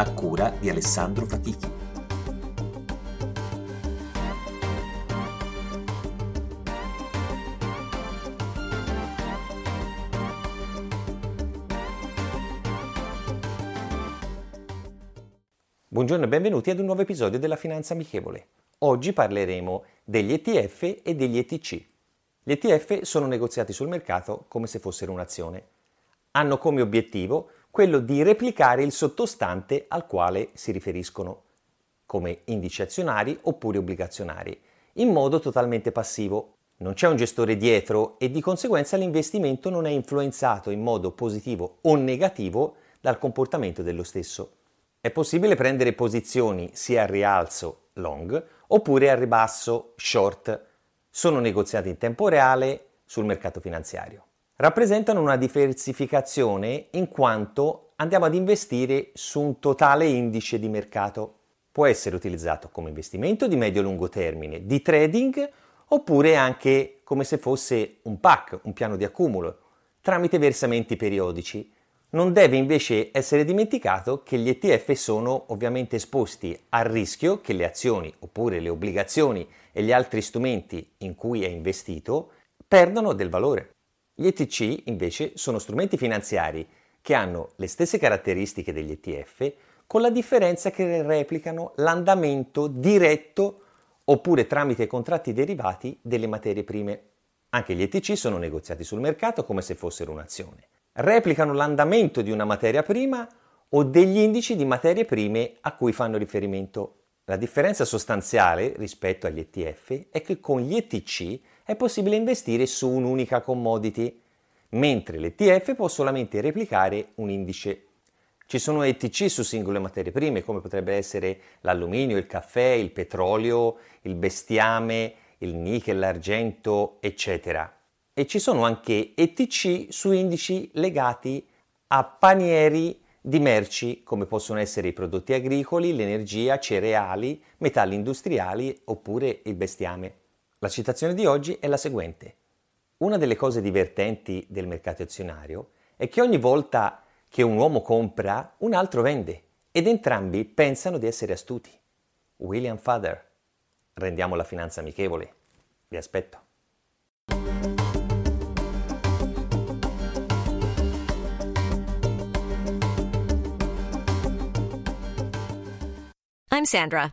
a cura di Alessandro Fatichi. Buongiorno e benvenuti ad un nuovo episodio della Finanza Amichevole. Oggi parleremo degli ETF e degli ETC. Gli ETF sono negoziati sul mercato come se fossero un'azione. Hanno come obiettivo quello di replicare il sottostante al quale si riferiscono, come indici azionari oppure obbligazionari, in modo totalmente passivo. Non c'è un gestore dietro e di conseguenza l'investimento non è influenzato in modo positivo o negativo dal comportamento dello stesso. È possibile prendere posizioni sia al rialzo long oppure al ribasso short. Sono negoziati in tempo reale sul mercato finanziario rappresentano una diversificazione in quanto andiamo ad investire su un totale indice di mercato. Può essere utilizzato come investimento di medio-lungo termine, di trading oppure anche come se fosse un pack, un piano di accumulo, tramite versamenti periodici. Non deve invece essere dimenticato che gli ETF sono ovviamente esposti al rischio che le azioni oppure le obbligazioni e gli altri strumenti in cui è investito perdano del valore. Gli ETC invece sono strumenti finanziari che hanno le stesse caratteristiche degli ETF con la differenza che replicano l'andamento diretto oppure tramite contratti derivati delle materie prime. Anche gli ETC sono negoziati sul mercato come se fossero un'azione. Replicano l'andamento di una materia prima o degli indici di materie prime a cui fanno riferimento. La differenza sostanziale rispetto agli ETF è che con gli ETC è possibile investire su un'unica commodity, mentre l'ETF può solamente replicare un indice. Ci sono ETC su singole materie prime, come potrebbe essere l'alluminio, il caffè, il petrolio, il bestiame, il nickel, l'argento, eccetera. E ci sono anche ETC su indici legati a panieri di merci come possono essere i prodotti agricoli, l'energia, cereali, metalli industriali oppure il bestiame. La citazione di oggi è la seguente. Una delle cose divertenti del mercato azionario è che ogni volta che un uomo compra, un altro vende ed entrambi pensano di essere astuti. William Father. Rendiamo la finanza amichevole. Vi aspetto. I'm Sandra,